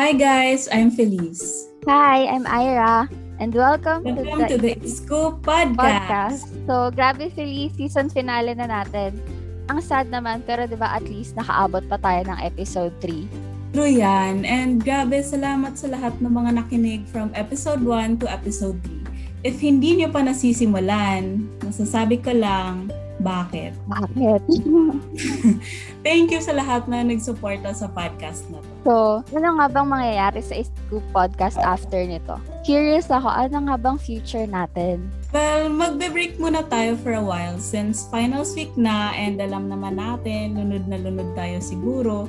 Hi guys, I'm Felice. Hi, I'm Ira. And welcome, Welcome to the, the, It's Scoop podcast. podcast. So, grabe Felice, season finale na natin. Ang sad naman, pero di ba at least nakaabot pa tayo ng episode 3. True yan. And grabe, salamat sa lahat ng mga nakinig from episode 1 to episode 3. If hindi nyo pa nasisimulan, masasabi ko lang, bakit? Bakit? Thank you sa lahat na nagsuporta sa podcast na to. so, ano nga bang mangyayari sa Scoop podcast after nito? Curious ako, ano nga bang future natin? Well, magbe-break muna tayo for a while since finals week na and alam naman natin, lunod na lunod tayo siguro.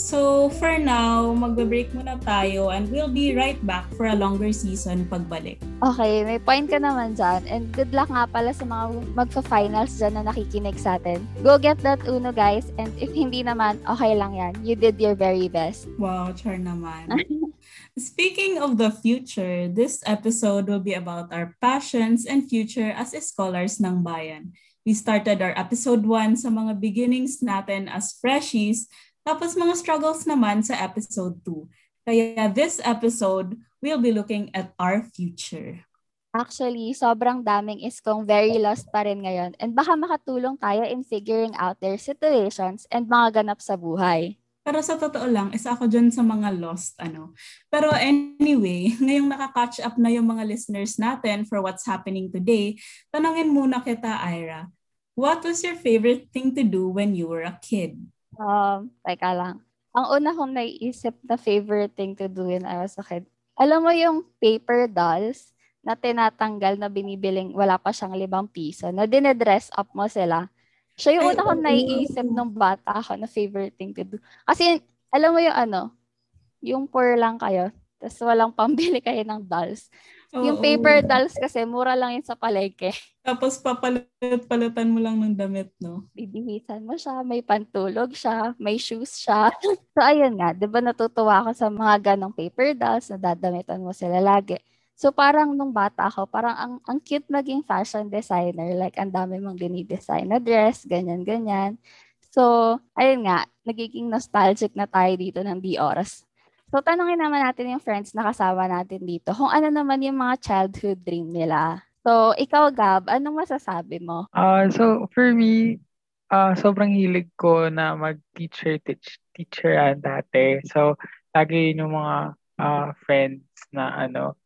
So, for now, magbe-break muna tayo and we'll be right back for a longer season pagbalik. Okay, may point ka naman dyan. And good luck nga pala sa mga magfa-finals dyan na nakikinig sa atin. Go get that uno, guys. And if hindi naman, okay lang yan. You did your very best. Wow, char naman. Speaking of the future, this episode will be about our passions and future as scholars ng bayan. We started our episode 1 sa mga beginnings natin as freshies, tapos mga struggles naman sa episode 2. Kaya this episode, we'll be looking at our future. Actually, sobrang daming is kung very lost pa rin ngayon. And baka makatulong tayo in figuring out their situations and mga ganap sa buhay. Pero sa totoo lang, isa ako dyan sa mga lost, ano. Pero anyway, ngayong nakaka-catch up na yung mga listeners natin for what's happening today, tanongin muna kita, Ira. What was your favorite thing to do when you were a kid? Um, teka lang. Ang una kong naiisip na favorite thing to do when I was a kid, alam mo yung paper dolls na tinatanggal na binibiling wala pa siyang limang piso, na dinedress up mo sila. Siya yung una kong naiisip nung bata ako na favorite thing to do. Kasi, alam mo yung ano, yung poor lang kayo, tapos walang pambili kayo ng dolls. Yung Oo. paper dolls kasi, mura lang yun sa palengke. Tapos papalit-palitan mo lang ng damit, no? bibihisan mo siya, may pantulog siya, may shoes siya. so, ayun nga, di ba natutuwa ako sa mga ganong paper dolls na dadamitan mo sila lagi. So, parang nung bata ako, parang ang, ang cute maging fashion designer. Like, ang dami mong dinidesign na dress, ganyan-ganyan. So, ayun nga, nagiging nostalgic na tayo dito ng di oras. So, tanongin naman natin yung friends na kasama natin dito kung ano naman yung mga childhood dream nila. So, ikaw, Gab, anong masasabi mo? Ah, so for me, ah sobrang hilig ko na mag-teacher teach teacher dati. So lagi yun yung mga ah, friends na ano,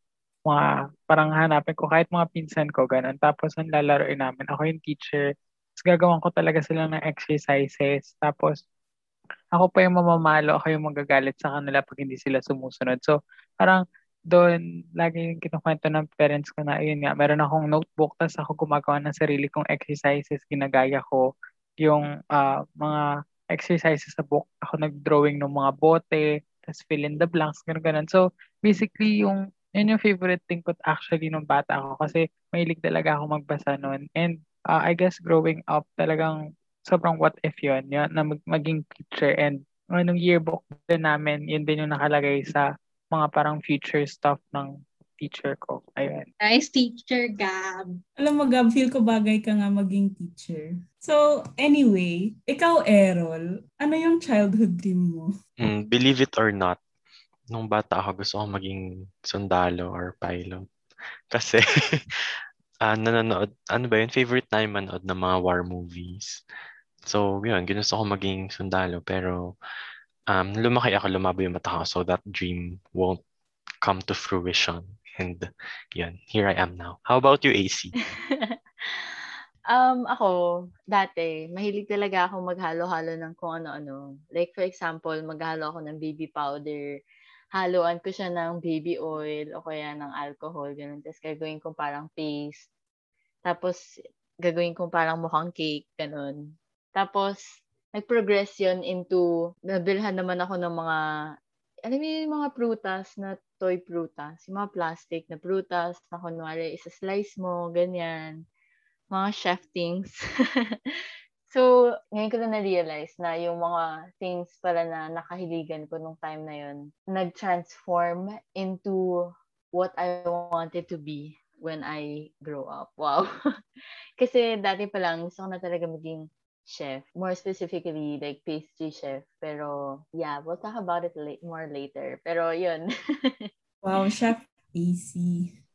mga parang hanapin ko kahit mga pinsan ko ganun. Tapos ang lalaroin namin, ako yung teacher. Tapos gagawan ko talaga sila ng exercises. Tapos ako pa yung mamamalo, ako yung magagalit sa kanila pag hindi sila sumusunod. So parang doon, lagi yung kinukwento ng parents ko na, ayun nga, meron akong notebook, tapos ako gumagawa ng sarili kong exercises, ginagaya ko yung ah, mga exercises sa book. Ako nag-drawing ng mga bote, tapos fill in the blanks, gano'n, gano'n. So, basically, yung, yun yung favorite thing ko actually nung bata ako kasi mahilig talaga ako magbasa noon. And ah, I guess growing up, talagang sobrang what if yun, yun na mag- maging teacher. And anong yearbook din namin, yun din yung nakalagay sa mga parang future stuff ng teacher ko. Ayun. Nice teacher, Gab. Alam mo, Gab, feel ko bagay ka nga maging teacher. So, anyway, ikaw, Errol, ano yung childhood dream mo? Mm, believe it or not, nung bata ako gusto ko maging sundalo or pilot. Kasi ah nanonood, ano ba yun, favorite namin manood ng mga war movies. So, yun, ginusto ko maging sundalo. Pero, um, lumaki ako, lumabo yung mata ko. So, that dream won't come to fruition. And, yun, here I am now. How about you, AC? um, ako, dati, mahilig talaga ako maghalo-halo ng kung ano-ano. Like, for example, maghalo ako ng baby powder. Haluan ko siya ng baby oil o kaya ng alcohol, ganun. Tapos gagawin kong parang paste. Tapos, gagawin kong parang mukhang cake, ganun. Tapos, nag-progress yun into, nabilhan naman ako ng mga, alam mo yung mga prutas na toy prutas, yung mga plastic na prutas na kunwari, isa-slice mo, ganyan. Mga chef things. so, ngayon ko na na-realize na yung mga things pala na nakahiligan ko nung time na yun, nag-transform into what I wanted to be when I grow up. Wow. Kasi dati pa lang, gusto ko na talaga maging chef. More specifically, like pastry chef. Pero yeah, we'll talk about it late, more later. Pero yun. Wow, Chef AC.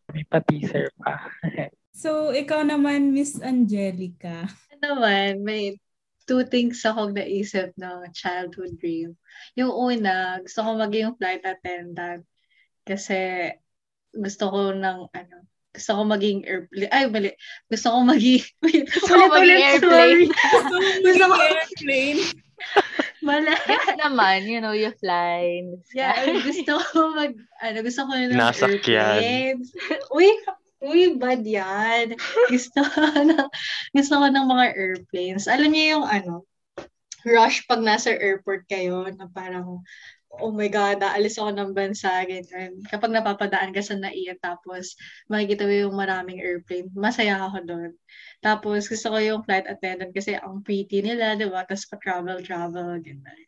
May pa-teaser pa. So, ikaw naman, Miss Angelica. naman, may two things akong naisip na childhood dream. Yung una, gusto ko maging flight attendant kasi gusto ko ng ano, gusto ko maging airplane. Ay, mali. Gusto ko maging... Wait, Gusto ko maging airplane. Gusto ko- airplane. Mali. Yes naman, you know, you fly. Yeah, gusto ko mag... Ano, gusto ko ng Nasakyan. Uy, uy, bad yan. Gusto ko ng, gusto ko ng mga airplanes. Alam niyo yung ano, rush pag nasa airport kayo na parang oh my God, naalis ako ng bansa, ganyan. Kapag napapadaan ka sa NAIA, tapos makikita mo yung maraming airplane, masaya ako doon. Tapos gusto ko yung flight attendant kasi ang pretty nila, di ba? Tapos pa-travel-travel, ganyan.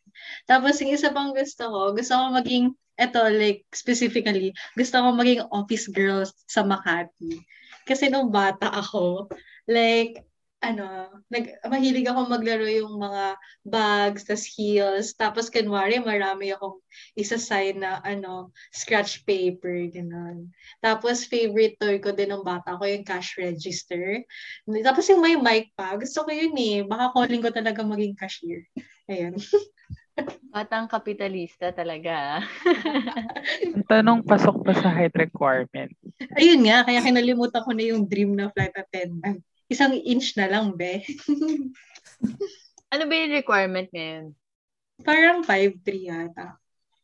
Tapos yung isa pang gusto ko, gusto ko maging, eto, like, specifically, gusto ko maging office girl sa Makati. Kasi nung bata ako, like, ano, nag, mahilig ako maglaro yung mga bags, tas heels, tapos kunwari marami akong isa-sign na, ano, scratch paper, gano'n. Tapos favorite toy ko din ng bata ko yung cash register. Tapos yung may mic pa, gusto ko yun eh. Baka calling ko talaga maging cashier. Ayan. Batang kapitalista talaga. Ang tanong, pasok pa sa height requirement. Ayun nga, kaya kinalimutan ko na yung dream na flight attendant. Isang inch na lang, be. ano ba yung requirement ngayon? Parang 5'3 yata.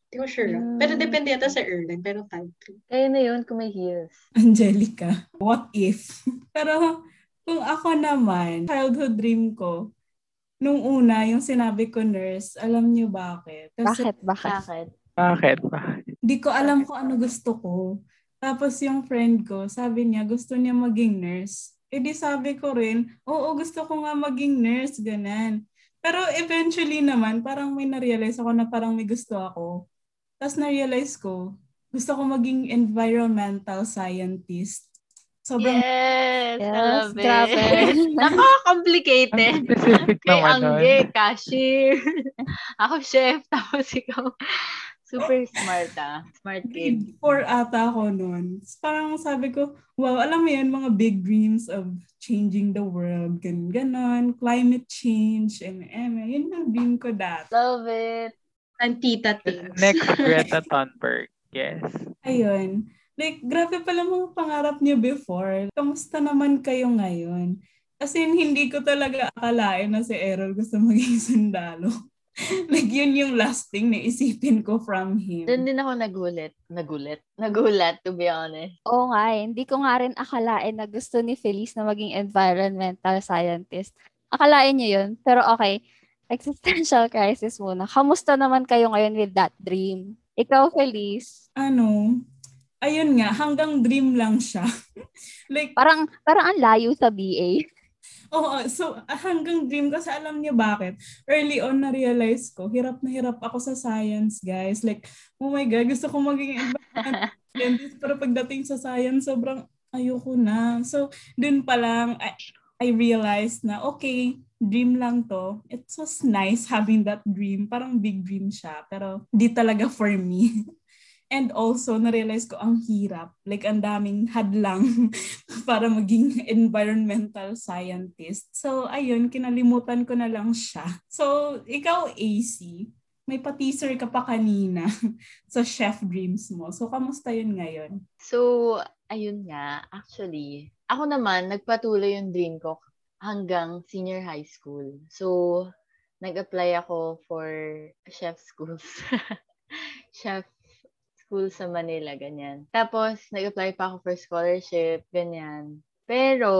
Hindi ko sure. Hmm. Pero depende yata sa airline. Pero 5'3. Kaya na yun kung may heels. Angelica, what if? Pero kung ako naman, childhood dream ko, nung una, yung sinabi ko nurse, alam niyo bakit? Kasi Bakit? Bakit? Bakit? Bakit ba? di ko alam kung ano gusto ko. Tapos yung friend ko, sabi niya, gusto niya maging nurse. E di sabi ko rin, oo, gusto ko nga maging nurse, ganun. Pero eventually naman, parang may na-realize ako na parang may gusto ako. Tapos na-realize ko, gusto ko maging environmental scientist. Sobrang Yes! I Yes, love it. grabe. Napaka-complicated. Ang specific naman cashier. Ako chef, tapos ikaw. Super smart ah. Smart kid. grade 4 ata ako noon. Parang sabi ko, wow, alam mo yun, mga big dreams of changing the world, gan ganon, climate change, and eh, yun yung dream ko dati. Love it. Ang tita things. Next, Greta Thunberg. Yes. Ayun. Like, grabe pala mga pangarap niyo before. Kamusta naman kayo ngayon? As in, hindi ko talaga akalain na si Errol gusto maging sundalo. like, yun yung last thing na isipin ko from him. Doon din ako nagulat. Nagulat? Nagulat, to be honest. Oo nga eh. Hindi ko nga rin akalain na gusto ni Felice na maging environmental scientist. Akalain niyo yun. Pero okay, existential crisis muna. Kamusta naman kayo ngayon with that dream? Ikaw, Felice? Ano, ayun nga, hanggang dream lang siya. like, Parang, parang ang layo sa BA. Oo, so ah, hanggang dream kasi alam niyo bakit. Early on na-realize ko, hirap na hirap ako sa science, guys. Like, oh my God, gusto ko maging environmental scientist, pero pagdating sa science, sobrang ayoko na. So, dun pa lang, I, I realized na, okay, dream lang to. It was nice having that dream. Parang big dream siya, pero di talaga for me. And also, na-realize ko ang hirap. Like, ang daming hadlang para maging environmental scientist. So, ayun, kinalimutan ko na lang siya. So, ikaw, AC, may pa-teaser ka pa kanina sa chef dreams mo. So, kamusta yun ngayon? So, ayun nga. Actually, ako naman, nagpatuloy yung dream ko hanggang senior high school. So, nag-apply ako for chef schools. chef school sa Manila, ganyan. Tapos, nag-apply pa ako for scholarship, ganyan. Pero,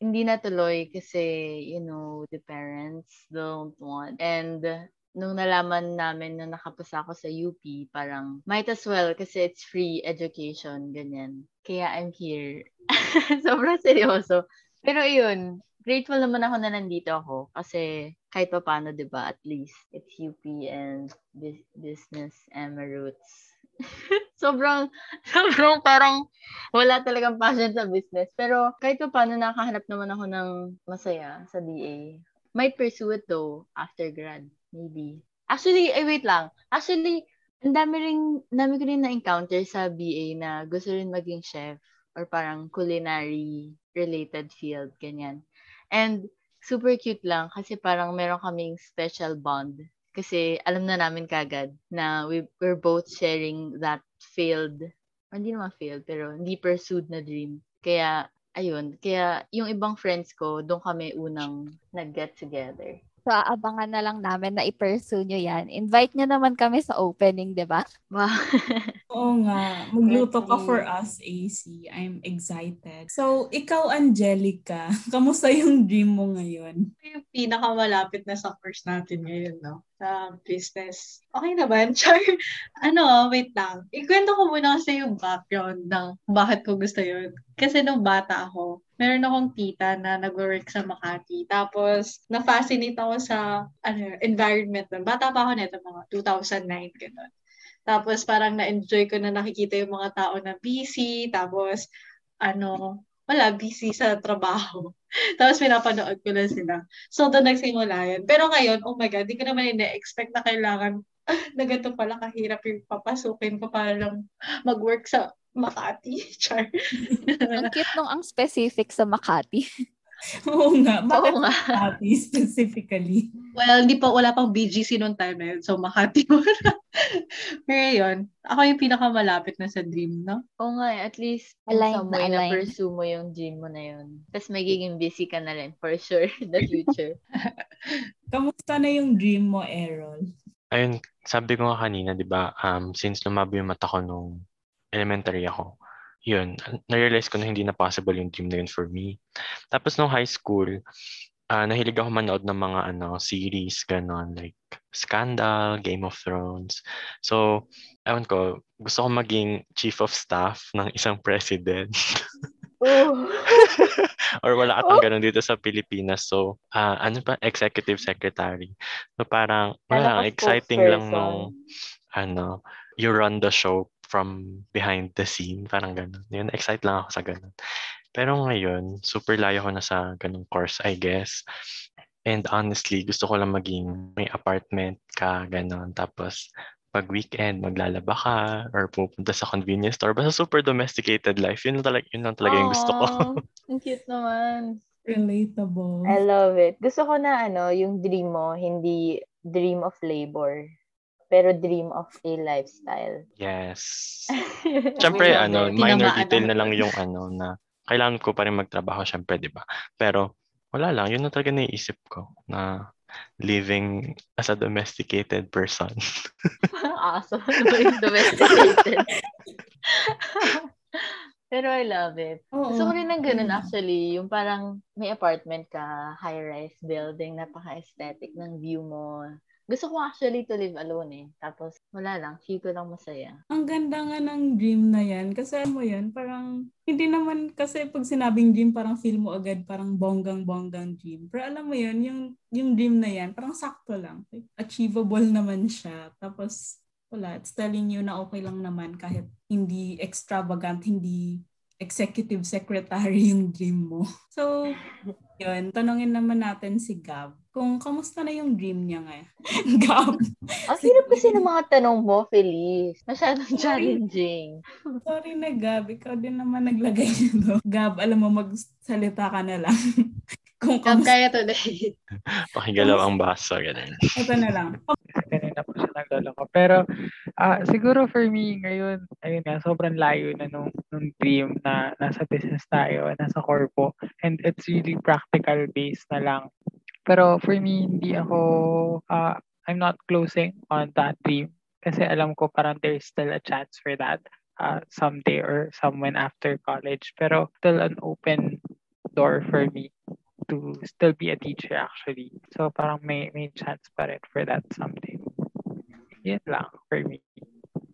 hindi natuloy kasi, you know, the parents don't want. And, nung nalaman namin na nakapasa ako sa UP, parang, might as well kasi it's free education, ganyan. Kaya I'm here. Sobrang seryoso. Pero yun, grateful naman ako na nandito ako kasi kahit pa paano, di ba, at least it's UP and bus- business and my roots. sobrang, sobrang parang wala talagang passion sa business. Pero kahit pa paano, nakahanap naman ako ng masaya sa DA. might pursue it though after grad. Maybe. Actually, ay wait lang. Actually, ang dami rin, dami ko rin na-encounter sa BA na gusto rin maging chef or parang culinary related field, ganyan. And super cute lang kasi parang meron kaming special bond. Kasi alam na namin kagad na we, we're both sharing that failed, hindi naman failed, pero hindi pursued na dream. Kaya, ayun. Kaya yung ibang friends ko, doon kami unang nag-get together. So, aabangan na lang namin na i-pursue nyo yan. Invite nyo naman kami sa opening, di ba? Wow. Oo nga. Magluto ka for us, AC. I'm excited. So, ikaw, Angelica, kamusta yung dream mo ngayon? yung pinakamalapit na sa course natin ngayon, no? Sa business. Okay naman, Char. Ano, wait lang. Ikwento ko muna kasi yung background ng bakit ko gusto yun. Kasi nung bata ako, meron akong tita na nag-work sa Makati. Tapos, na-fascinate ako sa ano, environment nun. Bata pa ako nito, mga 2009, gano'n. Tapos, parang na-enjoy ko na nakikita yung mga tao na busy. Tapos, ano, wala, busy sa trabaho. Tapos pinapanood ko lang sila. So, doon nagsimula yun. Pero ngayon, oh my God, di ko naman ina-expect na kailangan na ganito pala kahirap yung papasukin ko para lang mag-work sa Makati. Char. Ang cute nung ang specific sa Makati. Oo nga. Bakit Oo nga. Makati specifically? well, hindi pa, wala pang BGC noong time na yun. So, Makati muna. Pero yun, ako yung pinakamalapit na sa dream, no? Oo nga, eh, at least some na way na pursue mo yung dream mo na yun. Tapos magiging busy ka na rin for sure in the future. Kamusta na yung dream mo, Errol? Ayun, sabi ko nga kanina, di ba, um, since lumabo yung mata ko nung elementary ako, yun, na-realize ko na hindi na possible yung dream na yun for me. Tapos nung high school, ah nahilig ako manood ng mga ano series, ganon, like Scandal, Game of Thrones. So, ewan ko, gusto ko maging chief of staff ng isang president. oh. Or wala atang ganun dito sa Pilipinas. So, ah ano pa, executive secretary. So, parang, wala, exciting lang nung, ano, you run the show from behind the scene. Parang ganun. Yun, excite lang ako sa ganun. Pero ngayon, super layo ko na sa ganung course, I guess. And honestly, gusto ko lang maging may apartment ka, ganun. Tapos, pag weekend, maglalaba ka or pupunta sa convenience store. Basta super domesticated life. Yun lang talaga, yun lang talaga yung gusto ko. Ang cute naman. Relatable. I love it. Gusto ko na ano, yung dream mo, hindi dream of labor, pero dream of a lifestyle. Yes. Siyempre, ano, minor detail na. lang yung ano na kailangan ko pa rin magtrabaho, syempre, di ba? Pero, wala lang. Yun na talaga naiisip ko na living as a domesticated person. awesome. Domesticated. Pero I love it. Oo. Gusto ko rin ng ganun Mm. actually. Yung parang may apartment ka, high-rise building, napaka-aesthetic ng view mo. Gusto ko actually to live alone eh. Tapos wala lang, feel ko lang masaya. Ang ganda nga ng dream na yan. Kasi mo yan, parang, hindi naman, kasi pag sinabing dream, parang feel mo agad parang bonggang-bonggang dream. Pero alam mo yun, yung, yung dream na yan, parang sakto lang. Achievable naman siya. Tapos, wala, it's telling you na okay lang naman kahit hindi extravagant, hindi executive secretary yung dream mo. So, yun, tanongin naman natin si Gab kung kamusta na yung dream niya ngayon. Gab, Ang hirap kasi ng mga tanong mo, Felice. Masyadong challenging. Sorry na, Gab. Ikaw din naman naglagay nito. Gab, alam mo, magsalita ka na lang. Kung kamusta. kaya today. Pakigalaw ang baso, ganun. Ito na lang. Kanina po siya nagloloko. Pero ah siguro for me ngayon, ayun nga, sobrang layo na nung, nung dream na nasa business tayo, nasa corpo. And it's really practical based na lang. Pero for me, hindi ako, ah I'm not closing on that dream. Kasi alam ko parang there's still a chance for that uh, someday or someone after college. Pero still an open door for me to still be a teacher actually. So parang may may chance pa rin for that someday. Yan lang for me.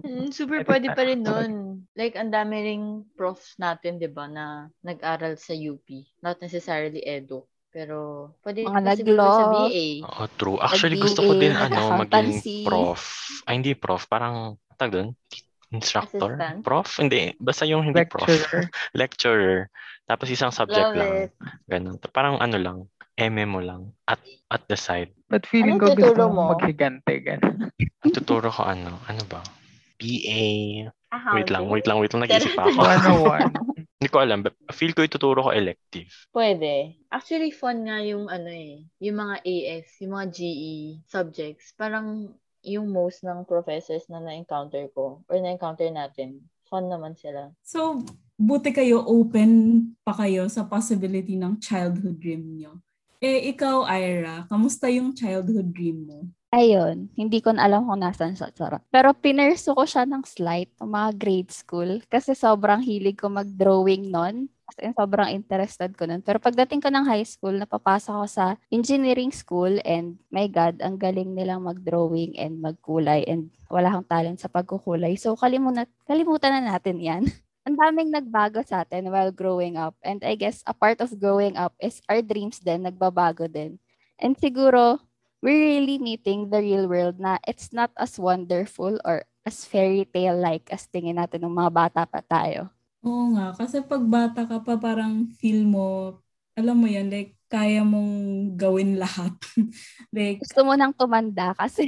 Mm, super Pwede pwede pa. rin nun. Like, ang dami ring profs natin, di ba, na nag-aral sa UP. Not necessarily edu. Pero, pwede Mga nag-law. sa BA. Oo, true. Actually, gusto ko din ano, maging prof. Ay, hindi prof. Parang, tag doon? Instructor? Assistant? Prof? Hindi. Basta yung hindi prof. Lecturer. Lecturer. Tapos isang subject Love lang. it. Ganun. Parang ano lang. Eme mo lang at at the side. But feeling Anong ko gusto mo mo? maghigante. Ganun. Ang tuturo ko ano, ano ba? PA. Wait lang, wait lang, wait lang. Nag-isip ako. 101. Hindi ko alam. but Feel ko ituturo ko elective. Pwede. Actually, fun nga yung ano eh, yung mga AS, yung mga GE subjects. Parang yung most ng professors na na-encounter ko or na-encounter natin, fun naman sila. So, buti kayo open pa kayo sa possibility ng childhood dream nyo. Eh, ikaw, Ira, kamusta yung childhood dream mo? Ayun, hindi ko na alam kung nasan siya. Charot. Pero pinursu ko siya ng slight, ng mga grade school. Kasi sobrang hilig ko mag-drawing nun. As in, sobrang interested ko nun. Pero pagdating ko ng high school, napapasok ako sa engineering school and my God, ang galing nilang mag-drawing and magkulay and wala akong talent sa pagkukulay. So, kalimutan, kalimutan na natin yan. ang daming nagbago sa atin while growing up. And I guess a part of growing up is our dreams din, nagbabago din. And siguro, we're really meeting the real world na it's not as wonderful or as fairy tale like as tingin natin ng mga bata pa tayo. Oo nga, kasi pag bata ka pa, parang feel mo, alam mo yan, like, kaya mong gawin lahat. like, Gusto mo nang tumanda kasi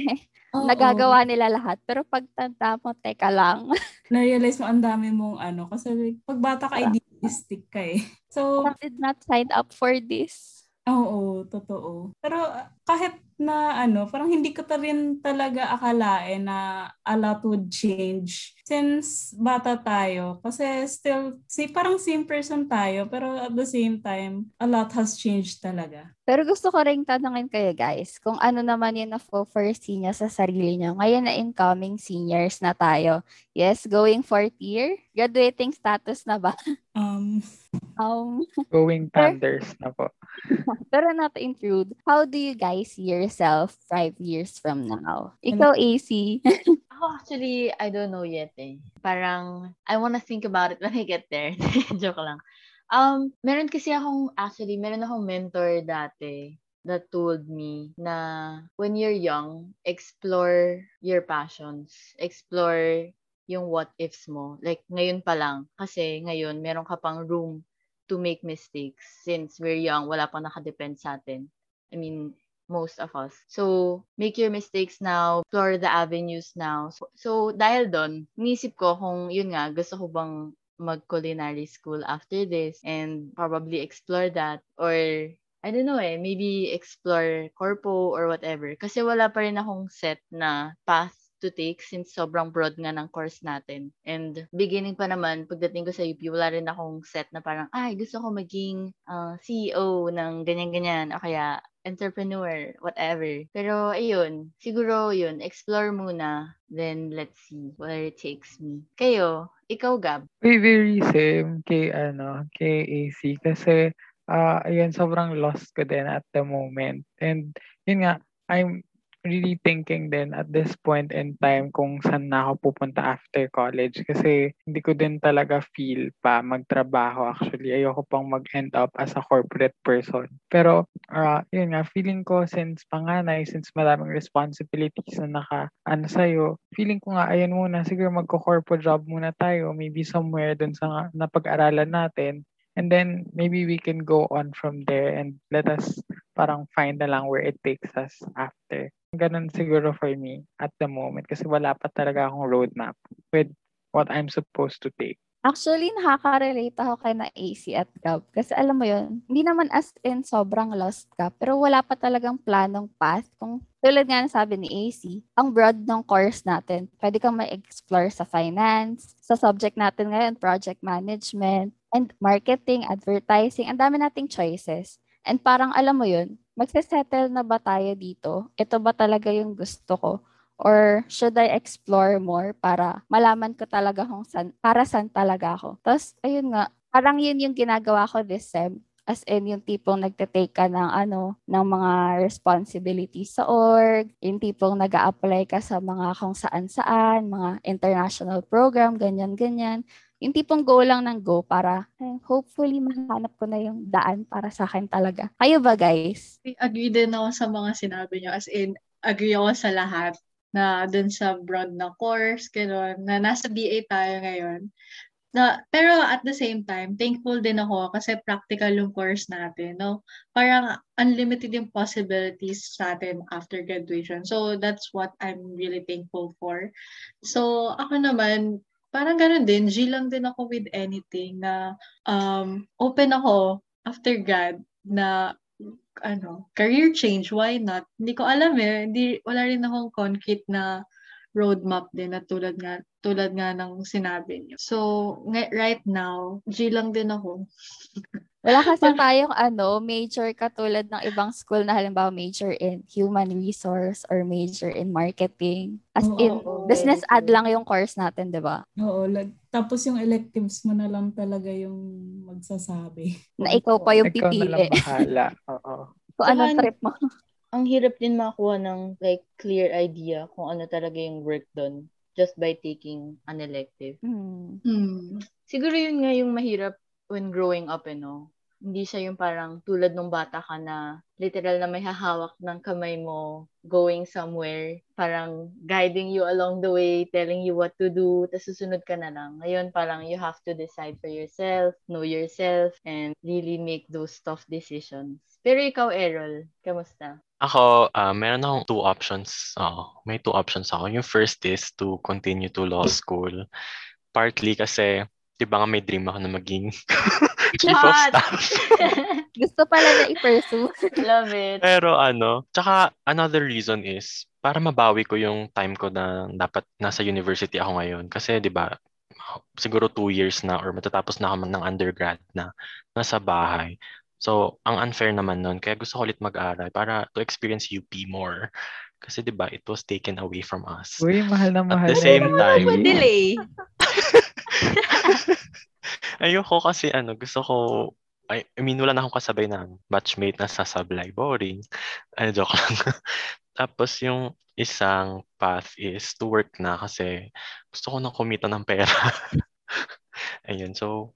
oo, nagagawa nila lahat. Pero pag tanda mo, teka lang. Na-realize mo ang dami mong ano, kasi like, pag bata ka, idealistic ka eh. So, I did not sign up for this. Oo, totoo. Pero uh, kahit na ano, parang hindi ko ta rin talaga akalain na a lot would change since bata tayo. Kasi still, si, parang same person tayo, pero at the same time, a lot has changed talaga. Pero gusto ko rin tanongin kayo guys, kung ano naman yung na-foresee niya sa sarili niyo. Ngayon na incoming seniors na tayo. Yes, going fourth year? Graduating status na ba? Um, Um, Going Thunders na po. pero not to intrude, how do you guys see yourself five years from now? Ikaw, AC. Ako actually, I don't know yet eh. Parang, I wanna think about it when I get there. Joke lang. Um, meron kasi akong, actually, meron akong mentor dati that told me na when you're young, explore your passions. Explore yung what ifs mo. Like, ngayon pa lang. Kasi ngayon, meron ka pang room to make mistakes. Since we're young, wala pang nakadepend sa atin. I mean, most of us. So, make your mistakes now, explore the avenues now. So, so dahil doon, nisip ko kung yun nga, gusto ko bang mag-culinary school after this and probably explore that or I don't know eh, maybe explore corpo or whatever. Kasi wala pa rin akong set na path to take since sobrang broad nga ng course natin. And beginning pa naman, pagdating ko sa UP, wala rin akong set na parang, ay, gusto ko maging uh, CEO ng ganyan-ganyan o kaya entrepreneur, whatever. Pero ayun, siguro yun, explore muna, then let's see where it takes me. Kayo, ikaw Gab? Very, very same kay, ano, kay AC kasi ah ayun, sobrang lost ko din at the moment. And yun nga, I'm really thinking din at this point in time kung saan na ako pupunta after college kasi hindi ko din talaga feel pa magtrabaho actually. Ayoko pang mag-end up as a corporate person. Pero ah yun nga, feeling ko since panganay, since maraming responsibilities na naka ano sa'yo, feeling ko nga ayun muna, siguro magko-corpo job muna tayo, maybe somewhere dun sa napag-aralan natin. And then maybe we can go on from there and let us parang find na lang where it takes us after. Ganun siguro for me at the moment kasi wala pa talaga akong roadmap with what I'm supposed to take. Actually, nakaka-relate ako kay na AC at Gab. Kasi alam mo yun, hindi naman as in sobrang lost ka, pero wala pa talagang planong path. Kung tulad nga ng sabi ni AC, ang broad ng course natin. Pwede kang ma-explore sa finance, sa subject natin ngayon, project management, and marketing, advertising. Ang dami nating choices. And parang alam mo yun, magsisettle na ba tayo dito? Ito ba talaga yung gusto ko? Or should I explore more para malaman ko talaga kung san, para saan talaga ako. Tapos, ayun nga, parang yun yung ginagawa ko this sem. As in, yung tipong nagte-take ka ng ano, ng mga responsibilities sa org, yung tipong nag apply ka sa mga kung saan-saan, mga international program, ganyan-ganyan. Yung tipong go lang ng go para eh, hopefully mahanap ko na yung daan para sa akin talaga. Kayo ba guys? Agree din ako sa mga sinabi niyo. As in, agree ako sa lahat na dun sa broad na course, gano'n, na nasa BA tayo ngayon. Na, pero at the same time, thankful din ako kasi practical yung course natin, no? Parang unlimited yung possibilities sa atin after graduation. So, that's what I'm really thankful for. So, ako naman, parang ganun din, G lang din ako with anything na um, open ako after grad na ano, career change, why not? Hindi ko alam eh. Hindi, wala rin akong concrete na roadmap din na tulad nga tulad nga ng sinabi niyo. So, right now, G lang din ako. Wala kasi tayong ano, major katulad ng ibang school na halimbawa major in human resource or major in marketing. As Oo, in, oo, business ad lang yung course natin, di ba? Oo, lag, tapos yung electives mo na lang talaga yung magsasabi. Na ikaw pa yung Ikaw na lang pipili. bahala. Oo. Kung anong Saka- trip mo. Ang hirap din makakuha ng like clear idea kung ano talaga yung work doon just by taking an elective. Hmm. Hmm. Siguro yun nga yung mahirap when growing up, eh, no? Hindi siya yung parang tulad nung bata ka na literal na may hahawak ng kamay mo going somewhere, parang guiding you along the way, telling you what to do, tapos susunod ka na lang. Ngayon, parang you have to decide for yourself, know yourself, and really make those tough decisions. Pero ikaw, Errol, kamusta? Ako, ah, meron akong two options. Oo, may two options ako. Yung first is to continue to law school. Partly kasi, di ba nga may dream ako na maging chief of staff. Gusto pala na i-pursue. Love it. Pero ano, tsaka another reason is para mabawi ko yung time ko na dapat nasa university ako ngayon. Kasi di ba, siguro two years na or matatapos na ako ng undergrad na nasa bahay. So, ang unfair naman nun, kaya gusto ko ulit mag-aral para to experience UP more. Kasi 'di ba, it was taken away from us. Uy, mahal na At mahal. the na same yun. time, delay. Ayoko kasi ano, gusto ko I, I mean, wala na akong kasabay na batchmate na sasablay. Boring. Ay, joke lang. Tapos yung isang path is to work na kasi gusto ko na kumita ng pera. Ayun. So,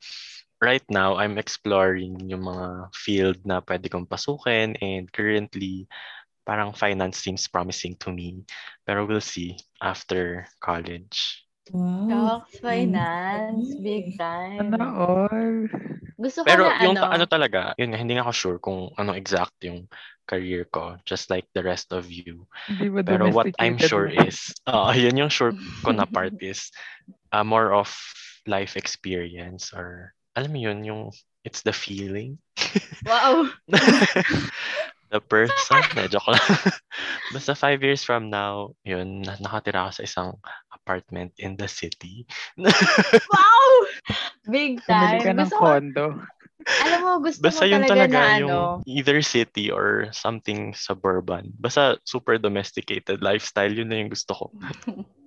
right now, I'm exploring yung mga field na pwede kong pasukin and currently, parang finance seems promising to me. Pero we'll see after college. Wow. Stocks, finance, big Sana time. all. Gusto ko Pero na yung ano, ano talaga, yun nga, hindi nga ako sure kung anong exact yung career ko, just like the rest of you. Pero what I'm sure mo? is, uh, yun yung sure ko na part is uh, more of life experience or alam mo yun, yung it's the feeling. wow. the person. Na, joke lang. Basta five years from now, yun, na- nakatira ako sa isang apartment in the city. Wow! Big Bumili time. ka ng Gusto ko, condo. alam mo, gusto Basta mo yun talaga, talaga, na yung ano, either city or something suburban. Basta super domesticated lifestyle, yun na yung gusto ko.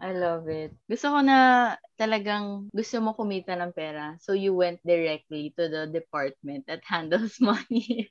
I love it. Gusto ko na talagang gusto mo kumita ng pera. So you went directly to the department that handles money.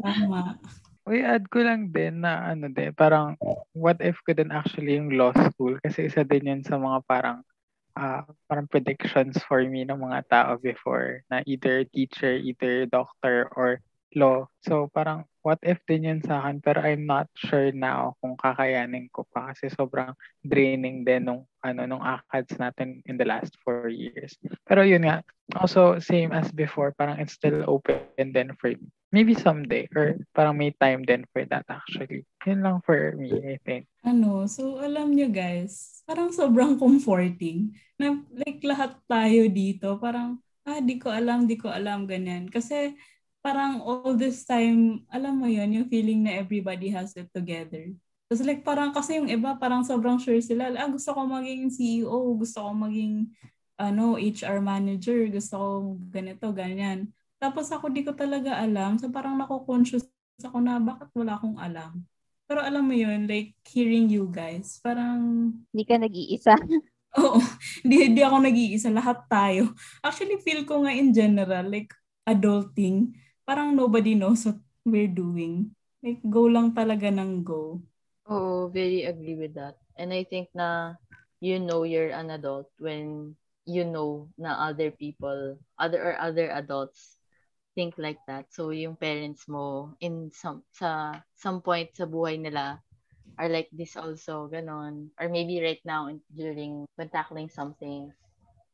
Tama. Uy, add ko lang din na ano din, parang what if ko din actually yung law school kasi isa din yun sa mga parang ah parang predictions for me ng mga tao before na either teacher, either doctor or law. So parang what if din yun sa akin pero I'm not sure now kung kakayanin ko pa kasi sobrang draining din nung ano nung ACADS natin in the last four years. Pero yun nga, also same as before, parang it's still open then for me. Maybe someday or parang may time din for that actually. Yun lang for me, I think. Ano, so alam nyo guys, parang sobrang comforting. Na like lahat tayo dito, parang, ah, di ko alam, di ko alam, ganyan. Kasi parang all this time, alam mo yun, yung feeling na everybody has it together. Tapos like parang kasi yung iba, parang sobrang sure sila, ah, gusto ko maging CEO, gusto ko maging ano, HR manager, gusto ko ganito, ganyan. Tapos ako di ko talaga alam. So parang nako-conscious ako na bakit wala akong alam. Pero alam mo yun, like hearing you guys, parang, Hindi ka nag-iisa. oo, hindi, hindi ako nag-iisa, lahat tayo. Actually, feel ko nga in general, like adulting, parang nobody knows what we're doing. Like, go lang talaga ng go. Oo, very agree with that. And I think na you know you're an adult when you know na other people, other or other adults think like that. So yung parents mo in some sa some point sa buhay nila are like this also, ganon. Or maybe right now, during, when tackling something,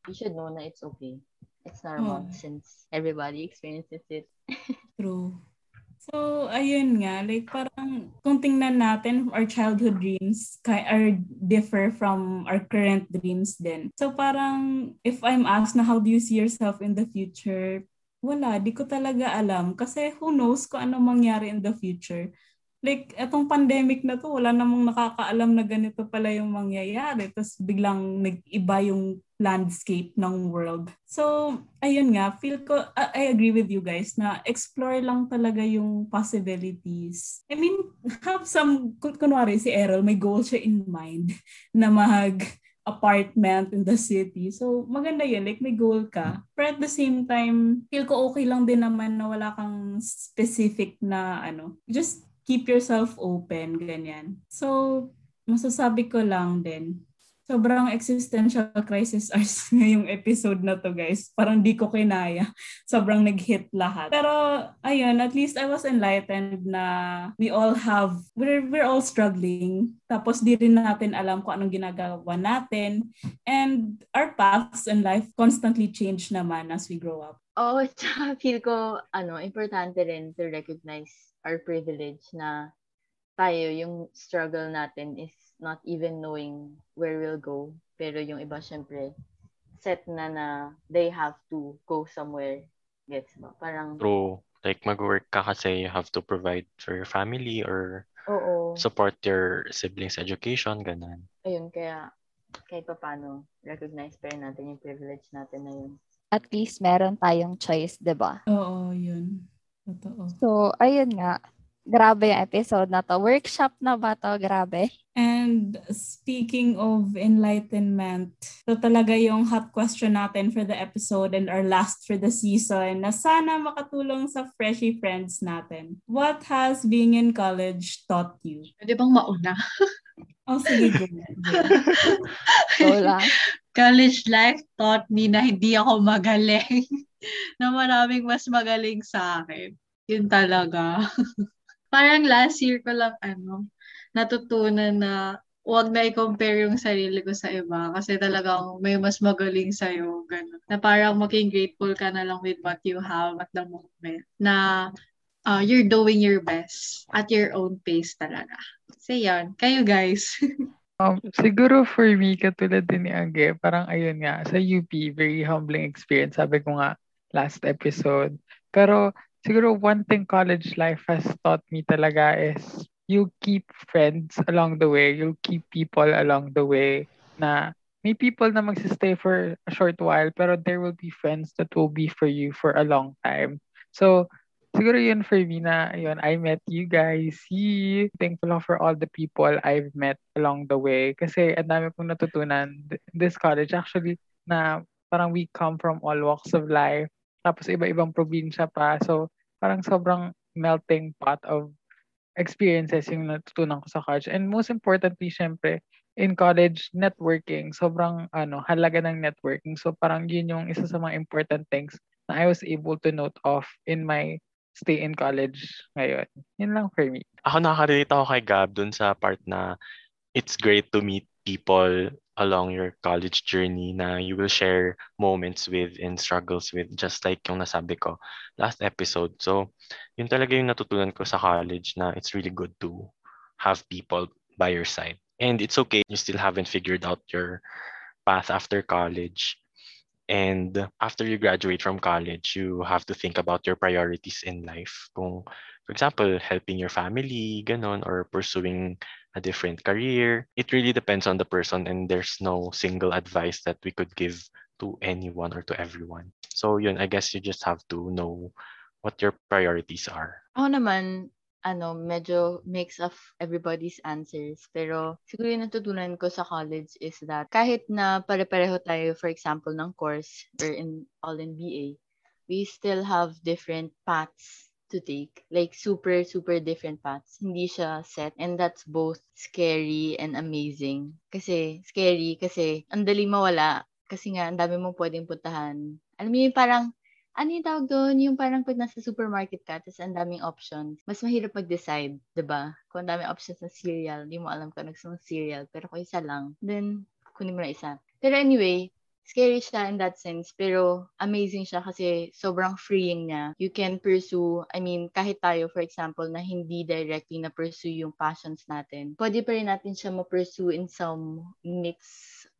you should know na it's okay. It's normal Oh. since everybody experiences it. True. So, ayun nga, like parang kung tingnan natin, our childhood dreams are differ from our current dreams din. So parang if I'm asked na how do you see yourself in the future, wala, di ko talaga alam. Kasi who knows kung ano mangyari in the future. Like, etong pandemic na to, wala namang nakakaalam na ganito pala yung mangyayari. Tapos biglang nag-iba yung landscape ng world. So, ayun nga, feel ko, I I agree with you guys na explore lang talaga yung possibilities. I mean, have some, kun- kunwari si Errol, may goal siya in mind na mag apartment in the city. So, maganda yun. Like, may goal ka. But at the same time, feel ko okay lang din naman na wala kang specific na ano. Just keep yourself open, ganyan. So, masasabi ko lang din, sobrang existential crisis ours ngayong episode na to, guys. Parang di ko kinaya. Sobrang nag-hit lahat. Pero, ayun, at least I was enlightened na we all have, we're, we're all struggling. Tapos di rin natin alam kung anong ginagawa natin. And our paths in life constantly change naman as we grow up. Oh, tsaka feel ko, ano, importante rin to recognize our privilege na tayo, yung struggle natin is not even knowing where we'll go. Pero yung iba, syempre, set na na they have to go somewhere. Gets mo? Parang, True. Like, mag-work ka kasi you have to provide for your family or oo. support your siblings' education, ganun. Ayun, kaya kahit pa paano, recognize pa rin natin yung privilege natin na yun. At least meron tayong choice, 'di ba? Oo, yun. Totoo. So, ayun nga. Grabe yung episode na to. Workshop na ba to? Grabe. And speaking of enlightenment, ito talaga yung hot question natin for the episode and our last for the season na sana makatulong sa Freshie Friends natin. What has being in college taught you? Pwede bang mauna? Oh, sige, go. Lang. College life taught me na hindi ako magaling. na maraming mas magaling sa akin. Yun talaga. Parang last year ko lang ano, natutunan na huwag na i-compare yung sarili ko sa iba kasi talagang may mas magaling sa'yo. Ganun. Na parang maging grateful ka na lang with what you have at the moment. Na uh, you're doing your best at your own pace talaga. So yan, kayo guys. Um, siguro for me, katulad din ni Angge, parang ayun nga, sa UP, very humbling experience. Sabi ko nga last episode. Pero siguro one thing college life has taught me talaga is you keep friends along the way. You'll keep people along the way na may people na magsistay for a short while pero there will be friends that will be for you for a long time. So, siguro yun for me na, yun, I met you guys. Yee! Thankful ako for all the people I've met along the way. Kasi ang dami kong natutunan th- this college. Actually, na parang we come from all walks of life. Tapos iba-ibang probinsya pa. So, parang sobrang melting pot of experiences yung natutunan ko sa college. And most importantly, syempre, in college, networking. Sobrang ano, halaga ng networking. So parang yun yung isa sa mga important things na I was able to note off in my stay in college ngayon. Yun lang for me. Ako nakaka-relate ako kay Gab dun sa part na it's great to meet people along your college journey na you will share moments with and struggles with just like yung nasabi ko last episode. So, yun talaga yung natutunan ko sa college na it's really good to have people by your side. And it's okay you still haven't figured out your path after college. And after you graduate from college, you have to think about your priorities in life. Kung, for example, helping your family, ganon, or pursuing a different career. It really depends on the person and there's no single advice that we could give to anyone or to everyone. So yun, I guess you just have to know what your priorities are. Ako naman, ano, medyo mix of everybody's answers. Pero siguro yung natutunan ko sa college is that kahit na pare-pareho tayo, for example, ng course or in all in BA, we still have different paths to take. Like super, super different paths. Hindi siya set. And that's both scary and amazing. Kasi scary kasi ang dali mawala. Kasi nga, ang dami mong pwedeng puntahan. Alam mo yung parang ano yung tawag doon? Yung parang pag nasa supermarket ka, tapos ang daming options, mas mahirap mag-decide, ba? Kung ang daming options ng cereal, hindi mo alam kung ano mong cereal, pero kung isa lang, then kunin mo na isa. Pero anyway, scary siya in that sense, pero amazing siya kasi sobrang freeing niya. You can pursue, I mean, kahit tayo, for example, na hindi directly na pursue yung passions natin, pwede pa rin natin siya ma-pursue in some mix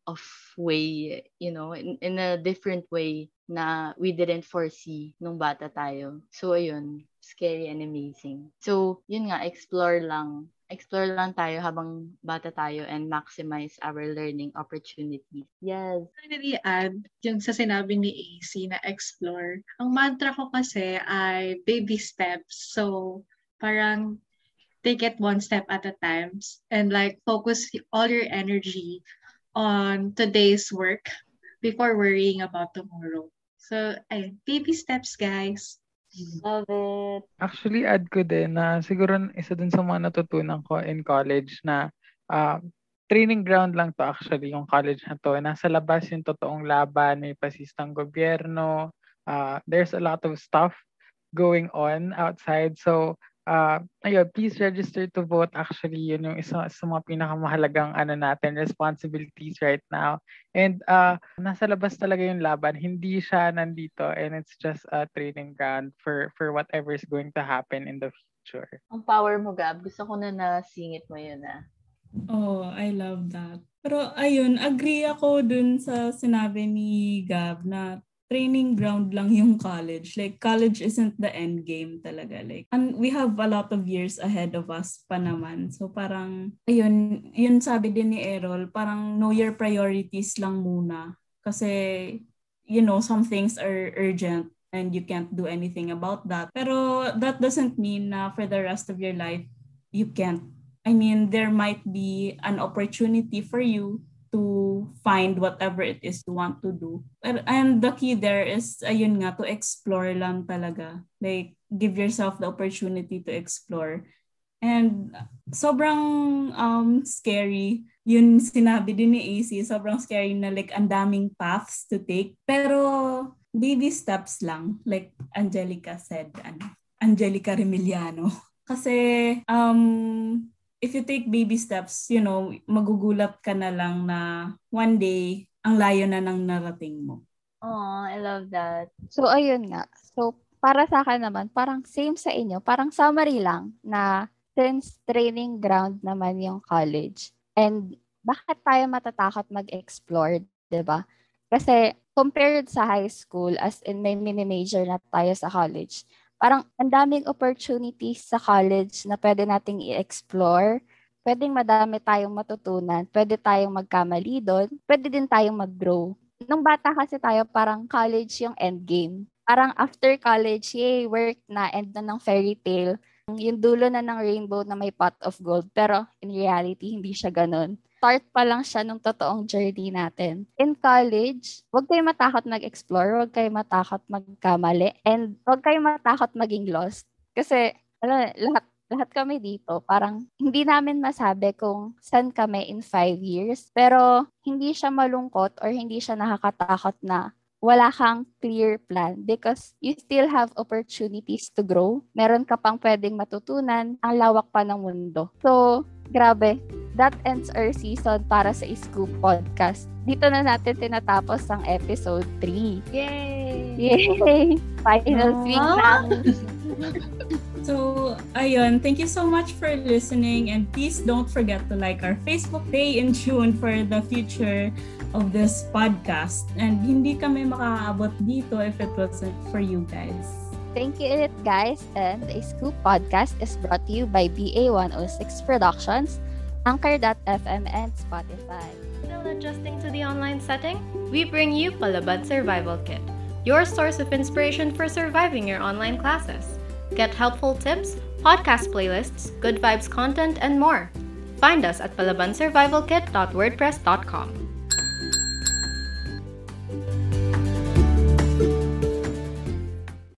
of way, you know, in, in a different way na we didn't foresee nung bata tayo. So, ayun, scary and amazing. So, yun nga, explore lang. Explore lang tayo habang bata tayo and maximize our learning opportunities. Yes. Finally, add yung sa sinabi ni AC na explore. Ang mantra ko kasi ay baby steps. So, parang take it one step at a time and like focus all your energy on today's work before worrying about tomorrow. So, ay, baby steps, guys. Love it. Actually, add ko din na siguro isa dun sa mga natutunan ko in college na uh, training ground lang to actually, yung college na to. Nasa labas yung totoong laban, may pasistang gobyerno, uh, there's a lot of stuff going on outside. So, uh, ayun, please register to vote. Actually, yun yung isa sa mga pinakamahalagang ano natin, responsibilities right now. And uh, nasa labas talaga yung laban. Hindi siya nandito and it's just a training ground for, for whatever is going to happen in the future. Ang power mo, Gab. Gusto ko na nasingit mo yun, ah. Oh, I love that. Pero ayun, agree ako dun sa sinabi ni Gab na training ground lang yung college. Like, college isn't the end game talaga. Like, and we have a lot of years ahead of us pa naman. So, parang, ayun, yun sabi din ni Errol, parang know your priorities lang muna. Kasi, you know, some things are urgent and you can't do anything about that. Pero that doesn't mean na for the rest of your life, you can't. I mean, there might be an opportunity for you to find whatever it is you want to do. And the key there is, ayun nga, to explore lang talaga. Like, give yourself the opportunity to explore. And sobrang um, scary. Yun sinabi din ni AC, sobrang scary na like ang daming paths to take. Pero baby steps lang. Like Angelica said, ano, Angelica Remiliano. Kasi um, if you take baby steps, you know, magugulat ka na lang na one day, ang layo na ng narating mo. Oh, I love that. So, ayun nga. So, para sa akin naman, parang same sa inyo. Parang summary lang na since training ground naman yung college. And bakit tayo matatakot mag-explore, 'di ba? Kasi compared sa high school, as in may mini-major na tayo sa college, parang ang daming opportunities sa college na pwede nating i-explore. Pwedeng madami tayong matutunan. Pwede tayong magkamali doon. Pwede din tayong mag-grow. Nung bata kasi tayo, parang college yung endgame. Parang after college, yay, work na, end na ng fairy tale. Yung dulo na ng rainbow na may pot of gold. Pero in reality, hindi siya ganun start pa lang siya nung totoong journey natin. In college, huwag kayo matakot mag-explore, huwag kayo matakot magkamali, and huwag kayo matakot maging lost. Kasi, alam, lahat lahat kami dito, parang hindi namin masabi kung saan kami in five years, pero hindi siya malungkot or hindi siya nakakatakot na wala kang clear plan because you still have opportunities to grow. Meron ka pang pwedeng matutunan. Ang lawak pa ng mundo. So, grabe. That ends our season para sa Scoop Podcast. Dito na natin tinatapos ang episode 3. Yay! Yay! Final Aww. week na. So, ayun, thank you so much for listening and please don't forget to like our Facebook Stay in tune for the future of this podcast. And hindi kami makakaabot dito if it wasn't for you guys. Thank you, guys. And the Scoop Podcast is brought to you by BA106 Productions, Anchor.fm, and Spotify. Still adjusting to the online setting? We bring you Palabad Survival Kit, your source of inspiration for surviving your online classes. Get helpful tips, podcast playlists, good vibes content, and more. Find us at palabansurvivalkit.wordpress.com.